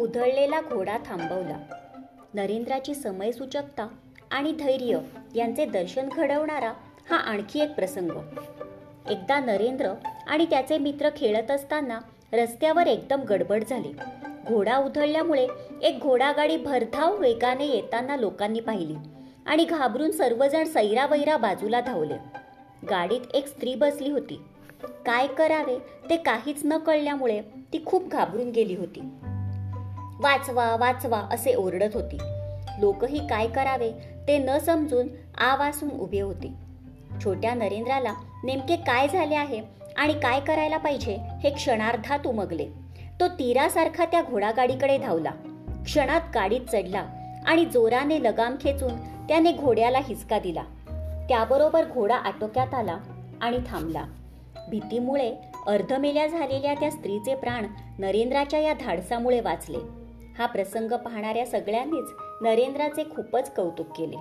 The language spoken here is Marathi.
उधळलेला घोडा थांबवला. नरेंद्राची समयसूचकता आणि धैर्य यांचे दर्शन घडवणारा हा आणखी एक प्रसंग. एकदा नरेंद्र आणि त्याचे मित्र खेळत असताना रस्त्यावर एकदम गडबड झाली. घोडा उधळल्यामुळे एक घोडागाडी भरधाव वेगाने येताना लोकांनी पाहिली आणि घाबरून सर्वजण सैरावैरा बाजूला धावले. गाडीत एक स्त्री बसली होती. काय करावे ते काहीच न कळल्यामुळे ती खूप घाबरून गेली होती. वाचवा वाचवा असे ओरडत होती. लोकही काय करावे ते न समजून आ वासून उभे होते. छोट्या नरेंद्राला नेमके काय झाले आहे आणि काय करायला पाहिजे हे क्षणार्धात उमगले तो तीरासारखा त्या घोडागाडीकडे धावला. क्षणात गाडीत चढला आणि जोराने लगाम खेचून त्याने घोड्याला हिसका दिला. त्याबरोबर घोडा आटोक्यात आला आणि थांबला. भीतीमुळे अर्धमेल्या झालेल्या त्या स्त्रीचे प्राण नरेंद्राच्या या धाडसामुळे वाचले. हा प्रसंग पाहणाऱ्या सगळ्यांनीच नरेंद्राचे खूपच कौतुक केले.